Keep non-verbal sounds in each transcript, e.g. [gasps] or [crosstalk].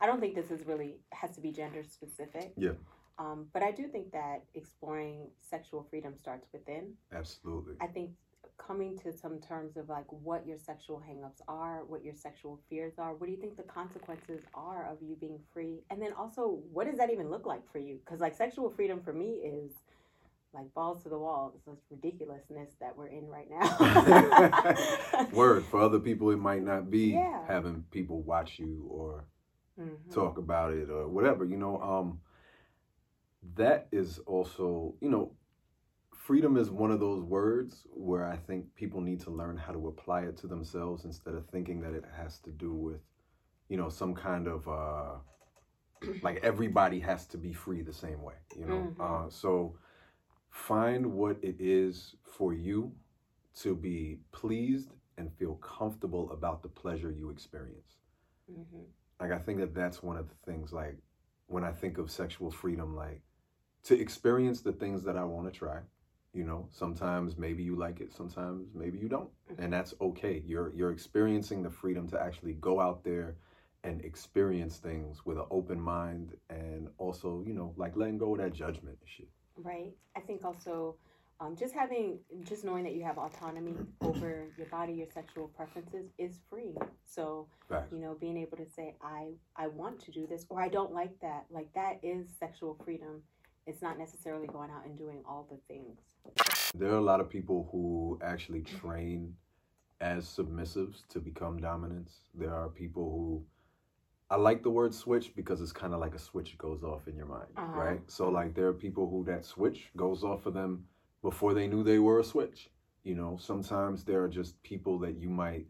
I don't think this is really has to be gender specific. Yeah. Um, but I do think that exploring sexual freedom starts within. Absolutely. I think coming to some terms of like what your sexual hangups are, what your sexual fears are, what do you think the consequences are of you being free? And then also, what does that even look like for you? Because like sexual freedom for me is like balls to the wall. It's this ridiculousness that we're in right now. [laughs] Word for other people, it might not be Yeah. having people watch you or Mhm. talk about it or whatever. You know, um, that is also, you know, freedom is one of those words where I think people need to learn how to apply it to themselves instead of thinking that it has to do with, you know, some kind of uh, [clears throat] like everybody has to be free the same way. You know, Mhm. uh, so find what it is for you to be pleased and feel comfortable about the pleasure you experience Mhm. like i think that that's one of the things like when i think of sexual freedom like to experience the things that i want to try you know sometimes maybe you like it sometimes maybe you don't and that's okay you're you're experiencing the freedom to actually go out there and experience things with an open mind and also you know like letting go of that judgment and shit Right. I think also um, just having, just knowing that you have autonomy over your body, your sexual preferences is free. So, Facts. you know, being able to say, I, I want to do this or I don't like that, like that is sexual freedom. It's not necessarily going out and doing all the things. There are a lot of people who actually train as submissives to become dominants. There are people who I like the word switch because it's kind of like a switch goes off in your mind, Uh-huh. right? So like there are people who that switch goes off for them before they knew they were a switch. You know, sometimes there are just people that you might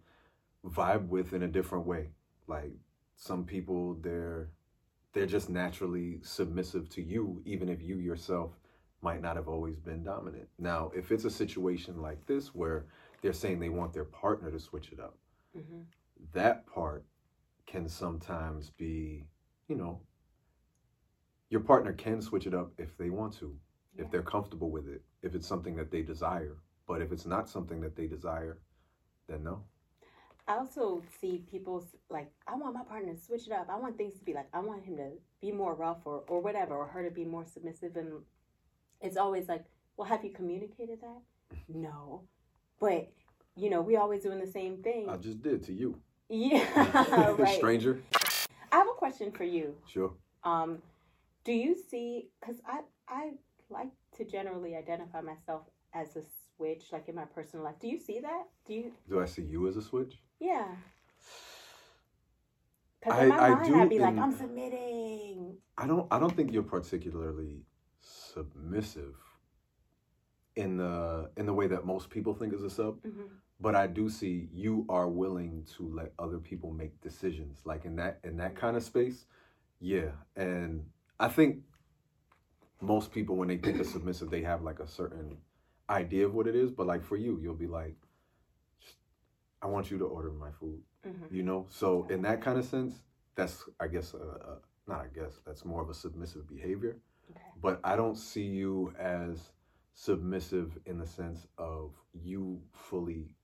vibe with in a different way. Like some people they're they're just naturally submissive to you even if you yourself might not have always been dominant. Now, if it's a situation like this where they're saying they want their partner to switch it up, hmm that part can sometimes be, you know, your partner can switch it up if they want to, Yeah. if they're comfortable with it, if it's something that they desire. But if it's not something that they desire, then no. I also see people like, I want my partner to switch it up. I want things to be like, I want him to be more rough or, or whatever, or her to be more submissive. And it's always like, well, have you communicated that? [laughs] No. But, you know, we always doing the same thing. I just did to you. yeah, [laughs] right. [laughs] Stranger? I have a question for you. Sure. Um, do you see? Because I I like to generally identify myself as a switch, like in my personal life. Do you see that? Do you? Do I see you as a switch? Yeah. Because in my I mind, do I'd be like, in- I'm submitting. I don't I don't think you're particularly submissive in the in the way that most people think as a sub. hmm but I do see you are willing to let other people make decisions, like in that in that kind of space. Yeah, and I think most people when they think of submissive, they have like a certain idea of what it is. But like for you, you'll be like, I want you to order my food, hmm you know. So in that kind of sense, that's I guess uh, uh, not I guess that's more of a submissive behavior Okay. but I don't see you as submissive in the sense of you fully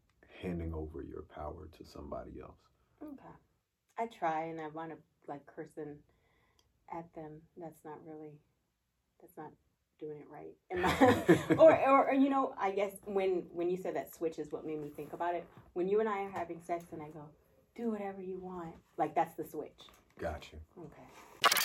handing over your power to somebody else. Okay. I try and I want to like cursing at them. That's not really. That's not doing it right. [laughs] My, [laughs] or, or, or you know, I guess when when you said that switch is what made me think about it. When you and I are having sex and I go, do whatever you want, like that's the switch. Gotcha. Okay.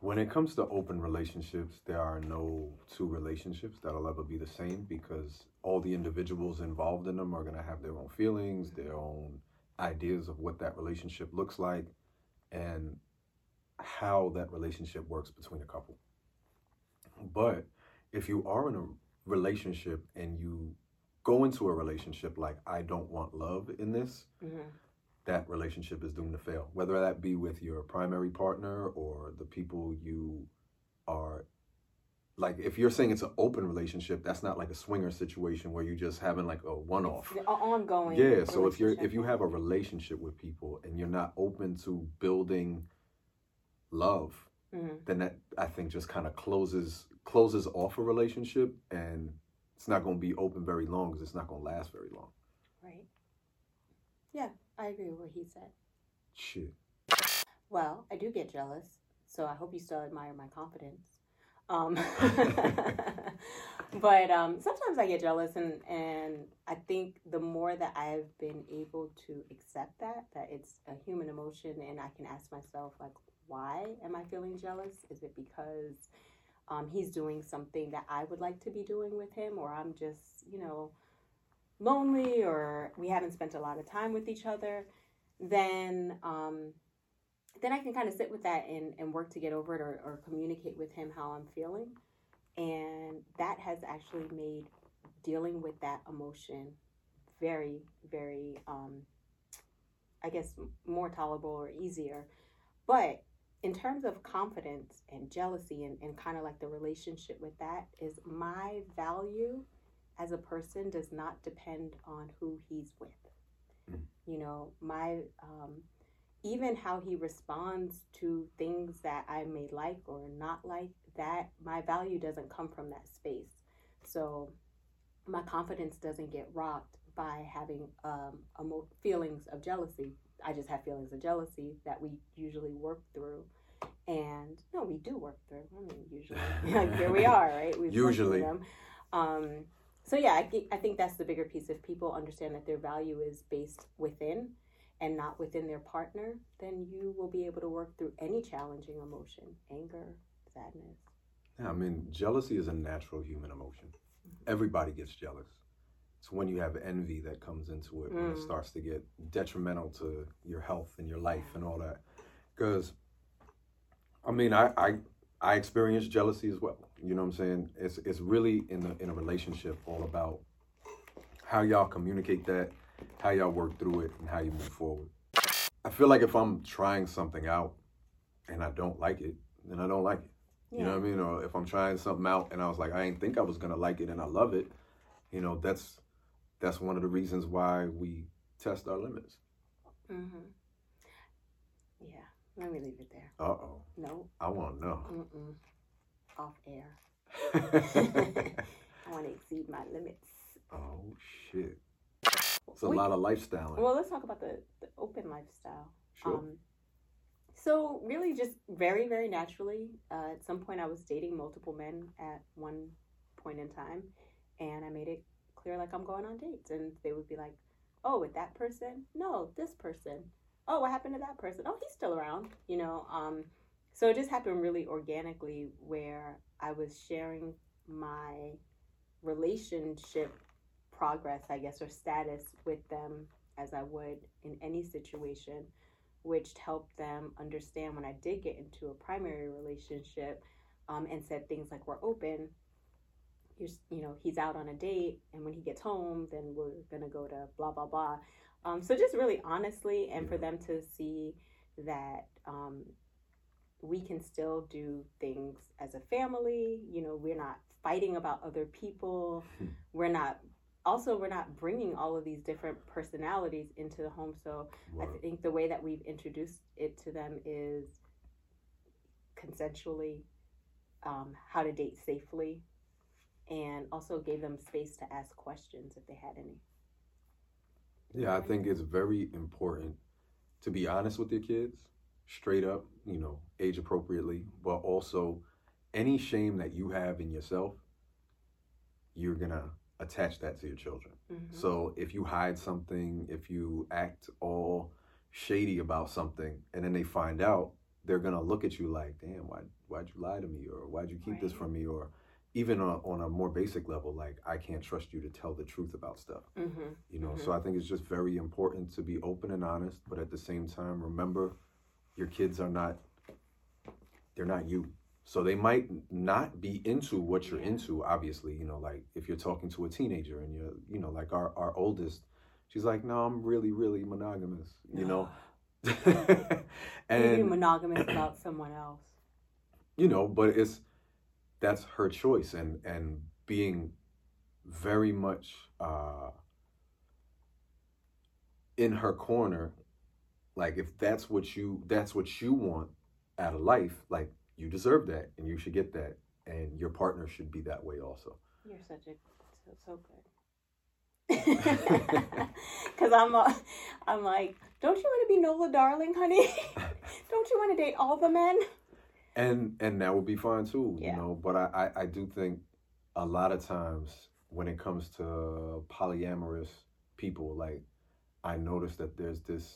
When it comes to open relationships, there are no two relationships that'll ever be the same because all the individuals involved in them are going to have their own feelings, their own ideas of what that relationship looks like, and how that relationship works between a couple. But if you are in a relationship and you go into a relationship like, I don't want love in this, hmm that relationship is doomed to fail. Whether that be with your primary partner or the people you are like if you're saying it's an open relationship, that's not like a swinger situation where you're just having like a one off. Ongoing. Yeah, so if you're if you have a relationship with people and you're not open to building love, Mhm. then that I think just kind of closes closes off a relationship and it's not going to be open very long because it's not going to last very long. Right. Yeah, I agree with what he said. Shit. Well, I do get jealous, so I hope you still admire my confidence. Um, [laughs] but um, sometimes I get jealous, and and I think the more that I've been able to accept that that it's a human emotion, and I can ask myself like, why am I feeling jealous? Is it because um, he's doing something that I would like to be doing with him, or I'm just you know lonely, or we haven't spent a lot of time with each other? Then um, then I can kind of sit with that and, and work to get over it or, or communicate with him how I'm feeling. And that has actually made dealing with that emotion very, very, um, I guess, more tolerable or easier. But in terms of confidence and jealousy and, and kind of like the relationship with that, is my value as a person does not depend on who he's with. Mm. You know, my. Um, even how he responds to things that I may like or not like, that my value doesn't come from that space. So my confidence doesn't get rocked by having um, emo- feelings of jealousy. I just have feelings of jealousy that we usually work through. And no, we do work through. I mean, usually, [laughs] like here we are, right? We've Usually. them. Um, so yeah, I, I think that's the bigger piece. If people understand that their value is based within and not within their partner, then you will be able to work through any challenging emotion anger, sadness. Yeah, I mean, jealousy is a natural human emotion. Everybody gets jealous. It's when you have envy that comes into it, when it Mm. starts to get detrimental to your health and your life and all that. Because, I mean, I, I I experience jealousy as well. You know what I'm saying? It's it's really in the in a relationship all about how y'all communicate that, how y'all work through it, and how you move forward. I feel like if I'm trying something out and I don't like it, then I don't like it. You know what I mean? Or if I'm trying something out and I was like, I didn't think I was gonna like it and I love it, you know, that's that's one of the reasons why we test our limits. Mm-hmm. Yeah. Let me leave it there. Uh oh. No. I wanna know. Mm-mm. Off air. [laughs] [laughs] I want to exceed my limits. oh shit. It's a We- lot of lifestyle. Well, let's talk about the, the open lifestyle. sure. Um, so really, just very, very naturally, uh, at some point, I was dating multiple men at one point in time, and I made it clear like I'm going on dates, and they would be like, "Oh, with that person? No, this person. Oh, what happened to that person? Oh, he's still around." You know. Um, so it just happened really organically, where I was sharing my relationship progress, I guess, or status with them as I would in any situation, which helped them understand when I did get into a primary relationship um, and said things like, we're open. You know, he's out on a date, and when he gets home, then we're gonna go to blah blah blah. Um, so just really honestly, and for them to see that um, we can still do things as a family. You know, we're not fighting about other people. we're not. Also, we're not bringing all of these different personalities into the home. So I think the way that we've introduced it to them is consensually, um, how to date safely, and also gave them space to ask questions if they had any. Yeah, I think it's very important to be honest with your kids, straight up, you know, age appropriately, but also any shame that you have in yourself, you're gonna attach that to your children. Mhm. So if you hide something, if you act all shady about something, and then they find out, they're gonna look at you like, "Damn, why why'd you lie to me?" or "Why'd you keep this from me?" or even on, on a more basic level, like, "I can't trust you to tell the truth about stuff." Mhm. You know, so I think it's just very important to be open and honest, but at the same time, remember, your kids are not they're not you. So they might not be into what you're Yeah. into, obviously, you know, like if you're talking to a teenager and you're, you know, like our, our oldest, she's like, no, I'm really, really monogamous, you know? [gasps] [laughs] Maybe and, monogamous about someone else. you know, but it's, that's her choice and and being very much uh in her corner like if that's what you that's what you want out of life like you deserve that and you should get that and your partner should be that way also You're such a so, so good. [laughs] [laughs] Cause I'm, uh, I'm like, don't you want to be Nola Darling, honey? [laughs] don't you want to date all the men? And and that would be fine too Yeah. you know but I, I i do think a lot of times when it comes to polyamorous people like i noticed that there's this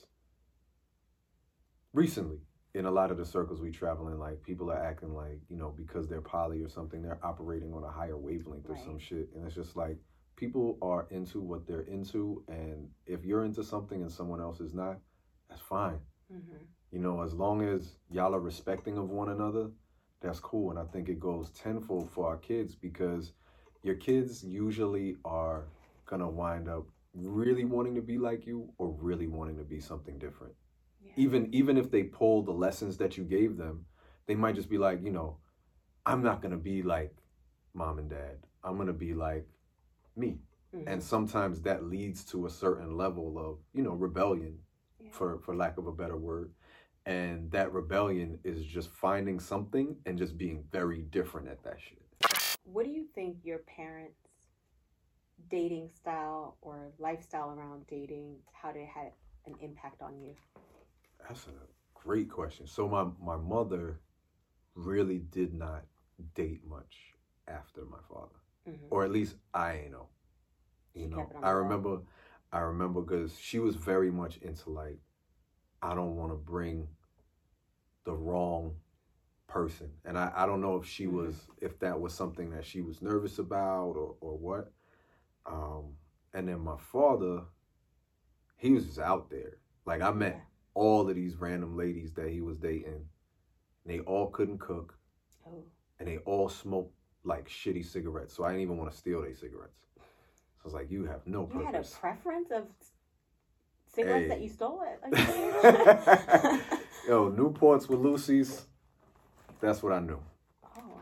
recently in a lot of the circles we travel in like people are acting like you know because they're poly or something they're operating on a higher wavelength or some shit and it's just like people are into what they're into and if you're into something and someone else is not that's fine Mm-hmm. You know, as long as y'all are respecting of one another, that's cool. And I think it goes tenfold for our kids because your kids usually are gonna wind up really wanting to be like you or really wanting to be something different. Yeah. Even even if they pull the lessons that you gave them, they might just be like, you know, I'm not gonna be like mom and dad. I'm gonna be like me. Mhm. And sometimes that leads to a certain level of, you know, rebellion Yeah. for for lack of a better word and that rebellion is just finding something and just being very different at that shit What do you think your parents' dating style or lifestyle around dating, how they had an impact on you? that's a great question so my my mother really did not date much after my father Mm-hmm. or at least i ain't know you She know it i remember i remember because she was very much into like i don't want to bring the wrong person and I, I don't know if she Mhm. was if that was something that she was nervous about or, or what um and then my father he was just out there like i met all of these random ladies that he was dating and they all couldn't cook Oh, and they all smoked like shitty cigarettes. So I didn't even want to steal their cigarettes. So I was like, you have no preference." you had a preference of cigarettes that you stole it. a young age? Yo, Newports with loosies. That's what I knew. oh wow.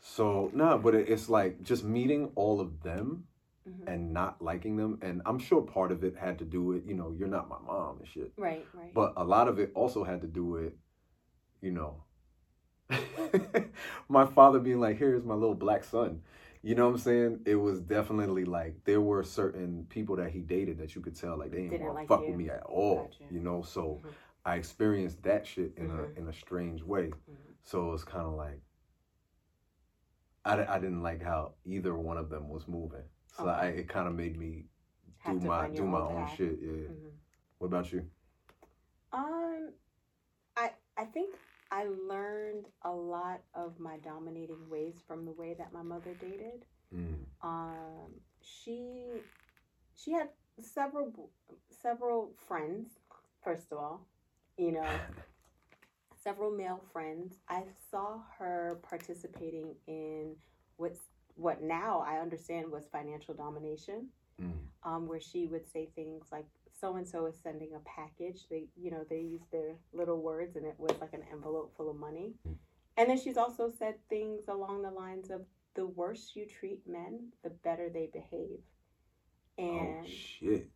So nah, but it, it's like just meeting all of them Mhm. and not liking them, and I'm sure part of it had to do with you know you're not my mom and shit, Right, right. but a lot of it also had to do with you know [laughs] my father being like, here's my little black son. You know what I'm saying? It was definitely like there were certain people that he dated that you could tell like they didn't Didn't want to like fuck you. with me at all. Gotcha. You know, so Mhm. I experienced that shit in Mhm. a in a strange way. Mhm. So it was kind of like I, I didn't like how either one of them was moving. So I, it kind of made me Have do my do my own path. shit. Yeah. Mhm. What about you? Um, I I think I learned a lot of my dominating ways from the way that my mother dated. Mm. Um, she she had several several friends. First of all, you know, [laughs] several male friends. I saw her participating in what's what now I understand was financial domination Mm. um, where she would say things like so and so is sending a package they you know they used their little words and it was like an envelope full of money Mm. and then she's also said things along the lines of the worse you treat men the better they behave and oh shit.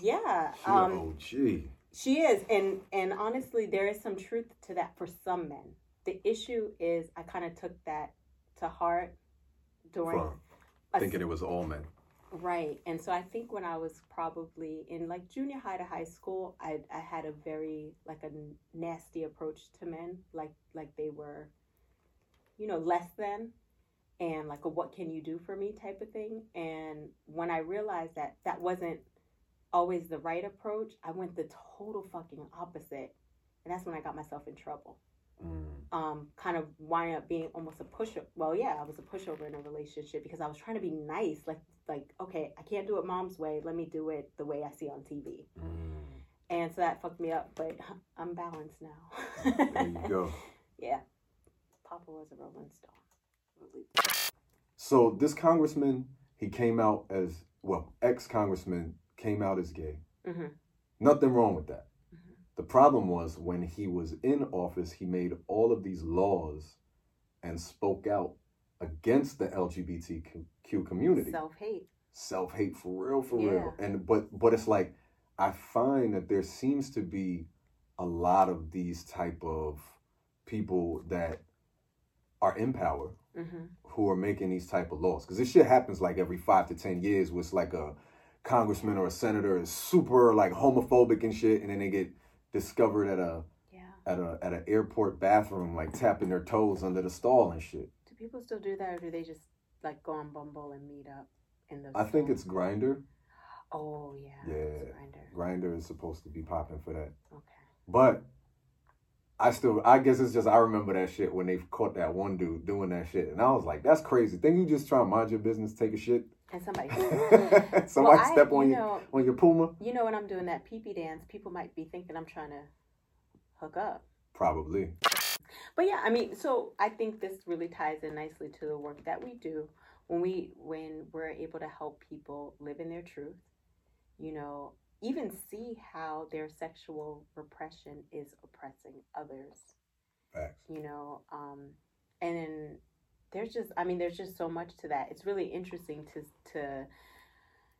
yeah She um, a OG. she is and and honestly there is some truth to that for some men the issue is i kind of took that to heart during From thinking it was all men. Right. And so I think when I was probably in like junior high to high school, I I had a very like a nasty approach to men, like like they were you know, less than and like a what can you do for me type of thing. And when I realized that that wasn't always the right approach, I went the total fucking opposite. And that's when I got myself in trouble Mm. Um, kind of wind up being almost a pushover. Well, yeah, I was a pushover in a relationship because I was trying to be nice. Like, like okay, I can't do it mom's way. Let me do it the way I see on TV. Mm. And so that fucked me up. But [laughs] I'm balanced now. There you go. [laughs] yeah, Papa was a Rolling Stone. So this congressman, he came out as well, ex-congressman came out as gay. hmm Nothing wrong with that. The problem was when he was in office, he made all of these laws and spoke out against the LGBTQ community. Self hate. Self hate for real, for Yeah. real. And but but it's like I find that there seems to be a lot of these type of people that are in power hmm who are making these type of laws because this shit happens like every five to ten years with like a congressman or a senator is super like homophobic and shit and then they get discovered at a Yeah. at a at an airport bathroom like tapping their toes under the stall and shit Do people still do that, or do they just like go on Bumble and meet up in those? i think it's Grindr Oh yeah. Yeah. It's Grindr. grinder is supposed to be popping for that Okay. but I still, I guess it's just I remember that shit when they caught that one dude doing that shit, and I was like, "That's crazy." Think you just try to mind your business, take a shit, And somebody. [laughs] [laughs] somebody Well, I- step on you know, on your puma? You know when I'm doing that pee pee dance, people might be thinking I'm trying to hook up. Probably. But yeah, I mean, so I think this really ties in nicely to the work that we do when we when we're able to help people live in their truth. You know, even see how their sexual repression is oppressing others. Facts. You know, um, and then there's just, I mean, there's just so much to that. It's really interesting to to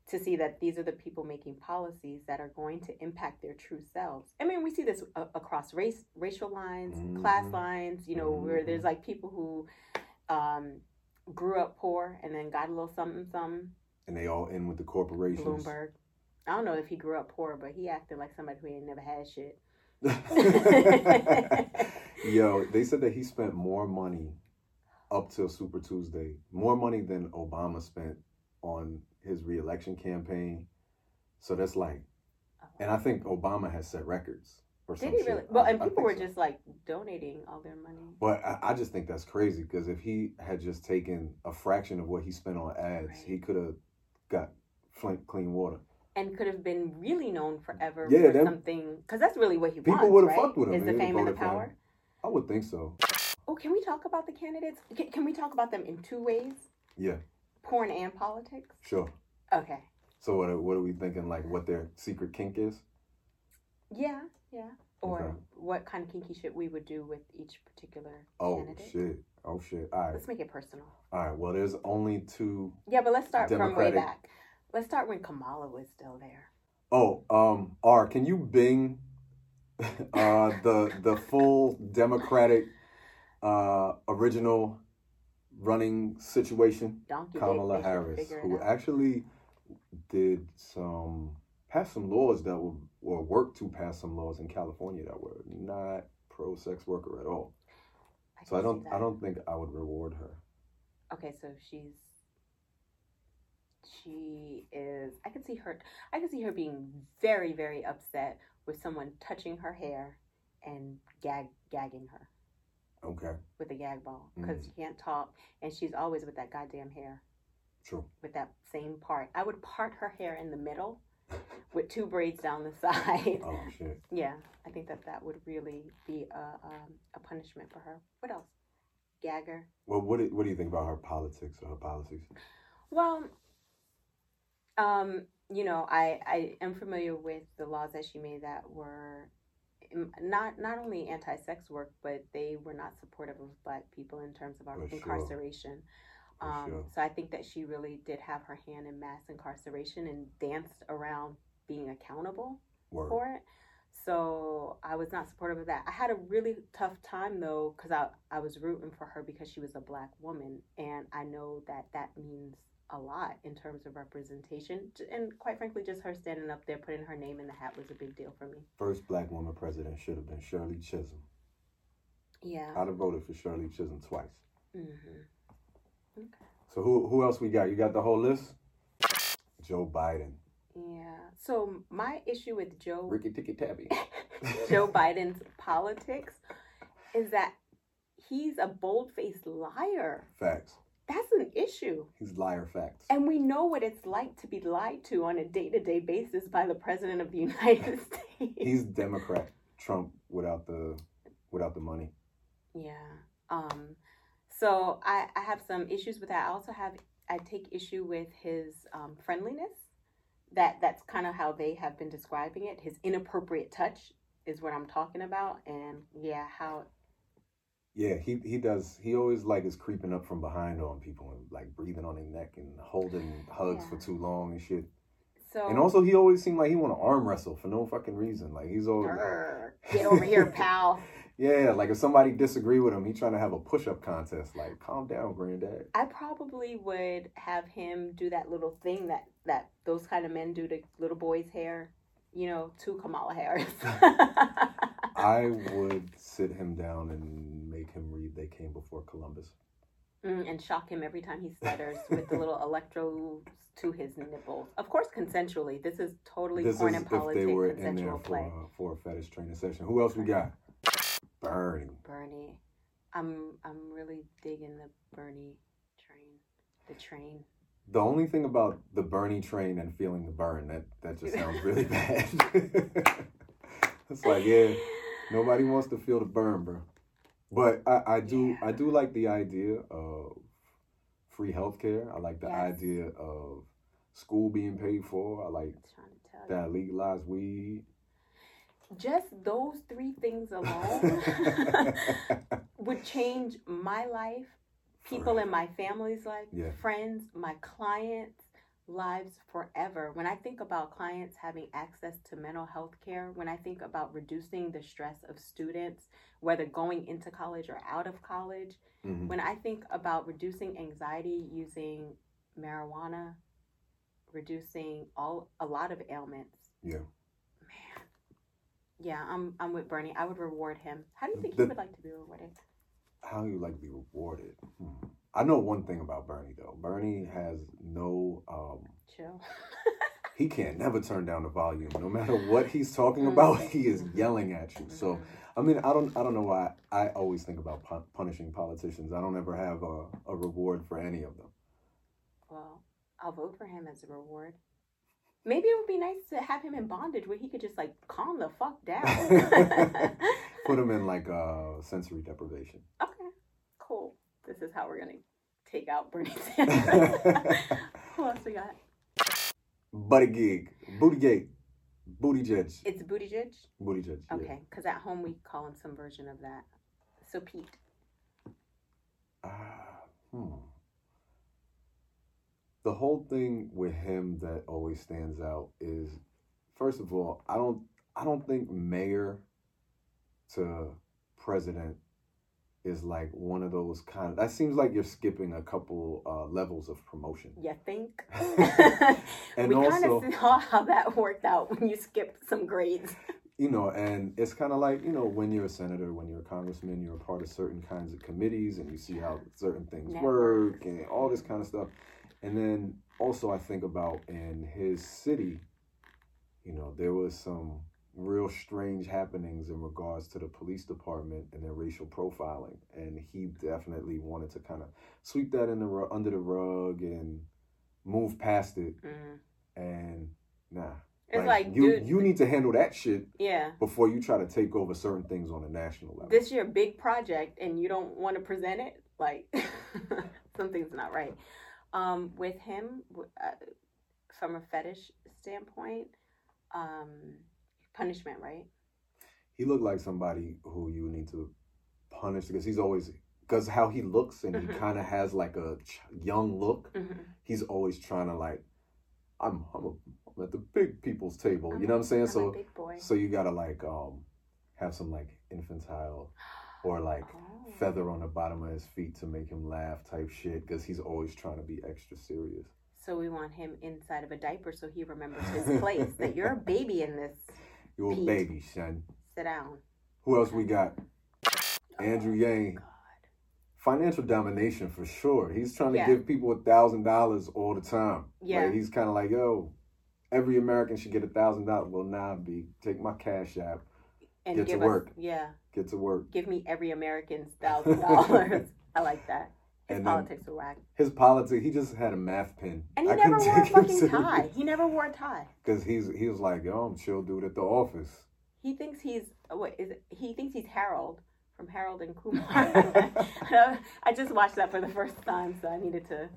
to see that these are the people making policies that are going to impact their true selves. I mean, we see this a- across race, racial lines, class Mhm. lines. You know, where there's like people who um, grew up poor and then got a little something, something. And they all end with the corporations. Bloomberg. I don't know if he grew up poor, but he acted like somebody who ain't never had shit. [laughs] [laughs] Yo, they said that he spent more money up till Super Tuesday, more money than Obama spent on his reelection campaign. So that's like, and I think Obama has set records or Did he shit. really? Well, I- and people were so. just like donating all their money. But I, I just think that's crazy because if he had just taken a fraction of what he spent on ads, Right. he could have got flint clean water. and could have been really known forever Yeah, for them- something because that's really what he People wants. would've right? fucked with him Is the fame and the him. power? I would think so. Can we talk about the candidates? Can, can we talk about them in two ways? Yeah, Porn and politics. sure. Okay. So what are, what are we thinking? Like what their secret kink is? Yeah, yeah. Or Okay. what kind of kinky shit we would do with each particular candidate. Oh candidate. shit! Oh shit! All right, Let's make it personal. all right. Well, there's only two. Yeah, but let's start from way back. Let's start when Kamala was still there. Oh, um, R, can you Bing [laughs] uh the the full Democratic uh original running situation? Donkey Kamala Dick, Harris, who actually did some passed some laws that were or worked to pass some laws in California that were not pro sex worker at all. So I don't I don't think I would reward her. Okay, so she's she is I can see her I can see her being very, very upset with someone touching her hair and gag gagging her Okay, with a gag ball. Because Mm. she can't talk and she's always with that goddamn hair. true. With that same part. I would part her hair in the middle [laughs] with two braids down the side. Oh shit. [laughs] Yeah, I think that that would really be a um, a punishment for her. What else? Gagger. Well, what do, what do you think about her politics or her policies? Well, um, you know, I I am familiar with the laws that she made that were not not only anti-sex work, but they were not supportive of Black people in terms of our For incarceration. For Um, sure. So I think that she really did have her hand in mass incarceration and danced around being accountable Word. for it. So I was not supportive of that. I had a really tough time though, because I, I was rooting for her because she was a black woman. And I know that that means a lot in terms of representation. And quite frankly, just her standing up there, putting her name in the hat was a big deal for me. First black woman president should have been Shirley Chisholm. Yeah. I'd have voted for Shirley Chisholm twice. hmm Okay. So who who else we got? You got the whole list? Joe Biden, Yeah. So my issue with Joe Ricky Ticky Tabby. [laughs] Joe Biden's politics is that he's a bold-faced liar. Facts. That's an issue. He's liar facts. And we know what it's like to be lied to on a day to day basis by the President of the United [laughs] States. He's Democrat Trump without the without the money. yeah. Um, so I, I have some issues with that. I also have, I take issue with his um, friendliness. That That's kind of how they have been describing it. His inappropriate touch is what I'm talking about. And yeah, how Yeah, he he does. He always like is creeping up from behind on people and like breathing on their neck and holding hugs for too long and shit. So And also, he always seemed like he want to arm wrestle for no fucking reason. Like he's always [laughs] get over here, pal. yeah. Like if somebody disagree with him, he trying to have a push up contest. Like calm down, granddad. I probably would have him do that little thing that that those kind of men do to little boys' hair, you know, to Kamala Harris. [laughs] I would sit him down and make him read "They Came Before Columbus." Mm, and shock him every time he stutters with the little electrodes to his nipples. Of course, consensually. This is totally This porn is and if they politics were in there for play. uh, for a fetish training session. Who else we got? Bernie. Bernie, I'm I'm really digging the Bernie train. The train. The only thing about the Bernie train and feeling the burn that that just sounds really [laughs] bad. [laughs] it's like yeah, nobody wants to feel the burn, bro. But I, I do I do like the idea of free healthcare. I like the Yes. idea of school being paid for. I like you. that legalized weed. Just those three things alone [laughs] would change my life, people in my family's life, Yeah. friends, my clients' lives forever. When I think about clients having access to mental health care, when I think about reducing the stress of students, whether going into college or out of college, Mhm. when I think about reducing anxiety using marijuana, reducing all a lot of ailments. Yeah. Man. Yeah, I'm I'm with Bernie. I would reward him. How do you think The- he would like to be rewarded? How you like to be rewarded? Hmm. I know one thing about Bernie though. Bernie has no um Chill. [laughs] he can't never turn down the volume. No matter [laughs] what he's talking Mm-hmm. about, he is yelling at you. So I mean, I don't I don't know why I always think about pu- punishing politicians. I don't ever have a, a reward for any of them. well, I'll vote for him as a reward. Maybe it would be nice to have him in bondage where he could just like calm the fuck down. [laughs] Put him in like uh sensory deprivation. Cool. This is how we're gonna take out Bernie [laughs] Sanders. [laughs] Who else we got? Buddy gig, booty gate, booty judge, It's Buttigieg. booty judge. Okay, because at home we call him some version of that. So Pete. Ah, hmm. The whole thing with him that always stands out is, first of all, I don't, I don't think mayor to president is like one of those kind of. That seems like you're skipping a couple uh, levels of promotion. You think? [laughs] [laughs] And we kind also- of saw how that worked out when you skipped some grades. you know, and it's kind of like, you know, when you're a senator, when you're a congressman, you're a part of certain kinds of committees and you see how certain things Networks. work and all this kind of stuff. And then also, I think about in his city, you know, there was some real strange happenings in regards to the police department and their racial profiling. And he definitely wanted to kind of sweep that in the under the rug and move past it. Mm. And nah. It's like, you, dude, you need to handle that shit yeah, before you try to take over certain things on a national level. this your big project and you don't want to present it. Like [laughs] something's not right. Um, with him, uh, from a fetish standpoint, um, punishment, right? he looked like somebody who you need to punish because he's always because how he looks and he Mhm. kind of has like a ch- young look. hmm He's always trying to like, I'm I'm, a, I'm at the big people's table. I'm you know what I'm saying? A So so you gotta like um have some like infantile [gasps] or like Oh. feather on the bottom of his feet to make him laugh type shit because he's always trying to be extra serious. So we want him inside of a diaper so he remembers his place. that you're a baby in this. You're a Pete. baby, son. Sit down. Who else we got? Oh, Andrew Oh, Yang. God. financial domination for sure. He's trying to Yeah. give people a thousand dollars all the time. Yeah. Like, he's kind of like, yo, every American should get a thousand dollars. Well, nah, B, take my cash app, And Get to give work. yeah. get to work. Give me every American's [laughs] thousand dollars. I like that. His And then- politics are whack. His politics, he just had a math pen. And he never wore a fucking tie. He never wore a tie. [laughs] Because he's he was like, yo, I'm chill dude at the office. He thinks he's what is it? He thinks he's Harold from Harold and [laughs] Kumar. I [laughs] I just watched that for the first time, so I needed to.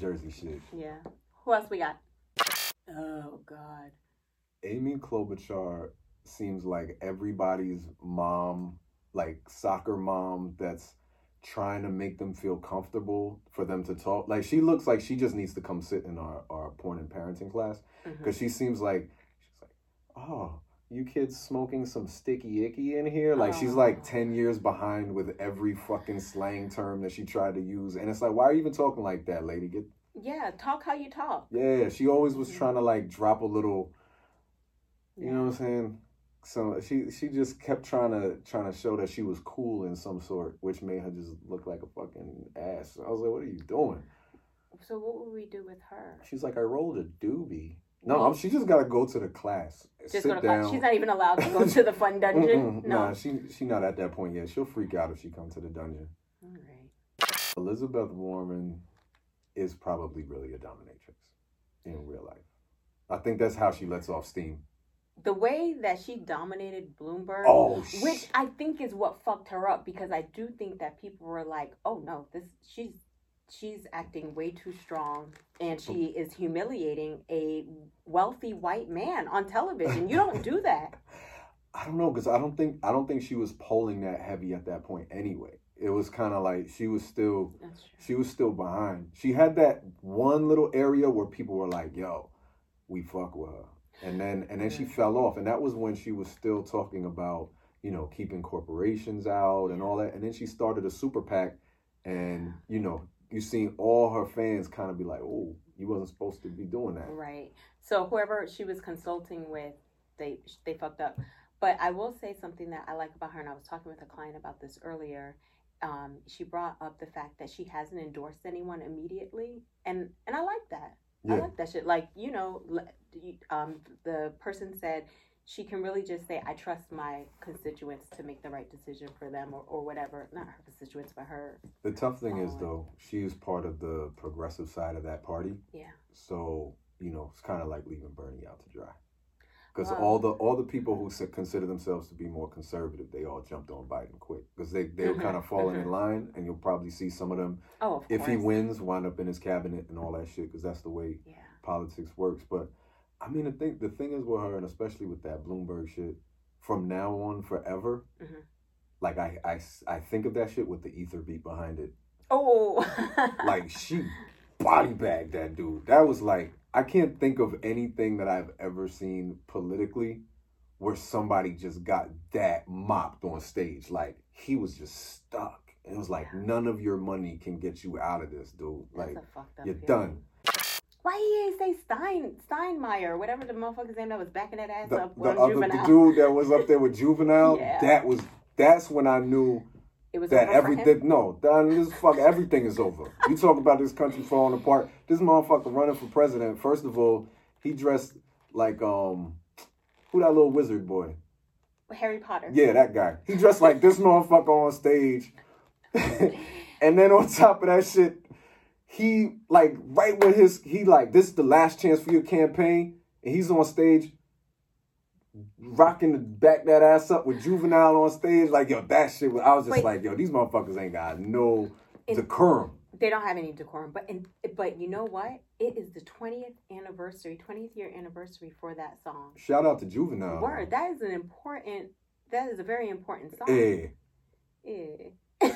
Jersey shit. Yeah. Who else we got? Oh God. Amy Klobuchar seems like everybody's mom, like soccer mom that's trying to make them feel comfortable for them to talk. Like she looks like she just needs to come sit in our our porn and parenting class mm-hmm. because she seems like she's like, oh, you kids smoking some sticky icky in here. Like she's like Oh. ten years behind with every fucking slang term that she tried to use, and it's like, why are you even talking like that, lady? Get Yeah, talk how you talk. yeah. She always was trying to like drop a little. You Yeah. know what I'm saying? So she she just kept trying to trying to show that she was cool in some sort, which made her just look like a fucking ass. I was like, "What are you doing?" So what would we do with her? She's like, "I rolled a doobie." No, I'm, she just gotta go to the class, Just sit go to down. class. She's not even allowed to go to the fun [laughs] dungeon. No. Nah, she she not at that point yet. She'll freak out if she comes to the dungeon. All right. Elizabeth Warren is probably really a dominatrix in real life. I think that's how she lets off steam. The way that she dominated Bloomberg, Oh, which I think is what fucked her up because I do think that people were like, "Oh no, this she's she's acting way too strong and she oh. is humiliating a wealthy white man on television. You don't do that." [laughs] I don't know because I don't think I don't think she was polling that heavy at that point anyway. It was kind of like she was still she was still behind. She had that one little area where people were like, "Yo, we fuck with her," and then and then she fell off, and that was when she was still talking about you know keeping corporations out and all that, and then she started a super PAC, and you know you seen all her fans kind of be like, "Oh, you wasn't supposed to be doing that." Right. So whoever she was consulting with, they they fucked up. But I will say something that I like about her, and I was talking with a client about this earlier. Um, she brought up the fact that she hasn't endorsed anyone immediately, and and I like that. I like that shit. Like you know, um, the person said she can really just say, "I trust my constituents to make the right decision for them," or, or whatever. Not her constituents, but her. the tough thing is though, she is part of the progressive side of that party. Yeah. So you know, it's kind of like leaving Bernie out to dry. Because Wow. all the all the people who consider themselves to be more conservative, they all jumped on Biden quick because they they're kind of [laughs] falling in line, and you'll probably see some of them Oh, of if course. he wins wind up in his cabinet and all that shit because that's the way Yeah. politics works. But I mean, the thing the thing is with her, and especially with that Bloomberg shit, from now on forever, Mhm. like I think of that shit with the ether beat behind it. Oh. [laughs] like she body bagged that dude. That was like I can't think of anything that I've ever seen politically where somebody just got that mopped on stage. Like he was just stuck. And it was like Yeah. none of your money can get you out of this, dude. Like That's up you're feeling. done. Why he ain't say Stein Steinmeier, whatever the motherfucker's name that was backing that ass The, up the other the dude that was up there with juvenile, [laughs] Yeah. that was that's when I knew it was that everything no, that, this fuck everything is over. You talk about this country falling apart. This motherfucker running for president. First of all, he dressed like um, who that little wizard boy? Harry Potter. Yeah, that guy. He dressed like this motherfucker on stage, [laughs] [laughs] and then on top of that shit, he like right when his he like this is the last chance for your campaign, and he's on stage. Rocking the back that ass up with juvenile on stage, like yo, that shit. was- I was just Wait. like, yo, these motherfuckers ain't got no decorum. They don't have any decorum, but in, but you know what? It is the twentieth anniversary, twentieth year anniversary for that song. Shout out to juvenile. Word, that is an important. That is a very important song. Yeah. Yeah.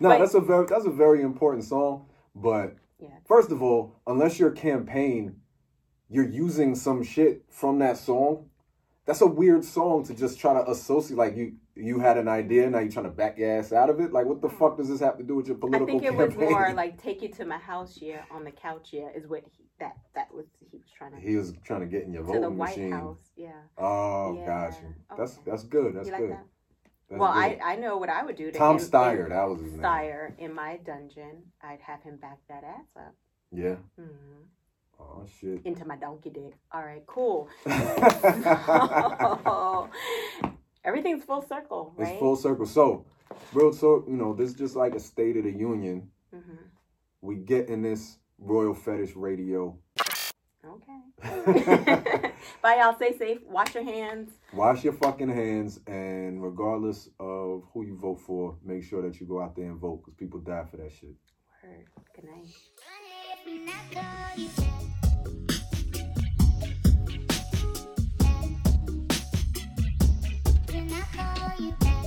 no, But- that's a very that's a very important song. But Yeah. first of all, unless your campaign, you're using some shit from that song. That's a weird song to just try to associate. Like you, you had an idea, now you're trying to back ass out of it. Like, what the mm. fuck does this have to do with your political? Campaign? I think it was more like "Take You to My House" yeah, on the couch yeah, is what he, that that was he was trying to he was trying to get in your to voting the White machine. House. Yeah. Oh, Yeah. gotcha. That's Okay. that's good. That's you like good. that? That's well, good. I I know what I would do to Tom him. Steyer, that was his name. Steyer in my dungeon. I'd have him back that ass up. Yeah. hmm Oh shit. Into my donkey dick. All right, cool. So, [laughs] [laughs] everything's full circle, right? It's full circle. So, real talk. You know, this is just like a State of the Union. hmm We get in this Royal Fetish Radio. Okay. [laughs] Bye, y'all. Stay safe. Wash your hands. Wash your fucking hands. And regardless of who you vote for, make sure that you go out there and vote because people die for that shit. Word. Good night. you.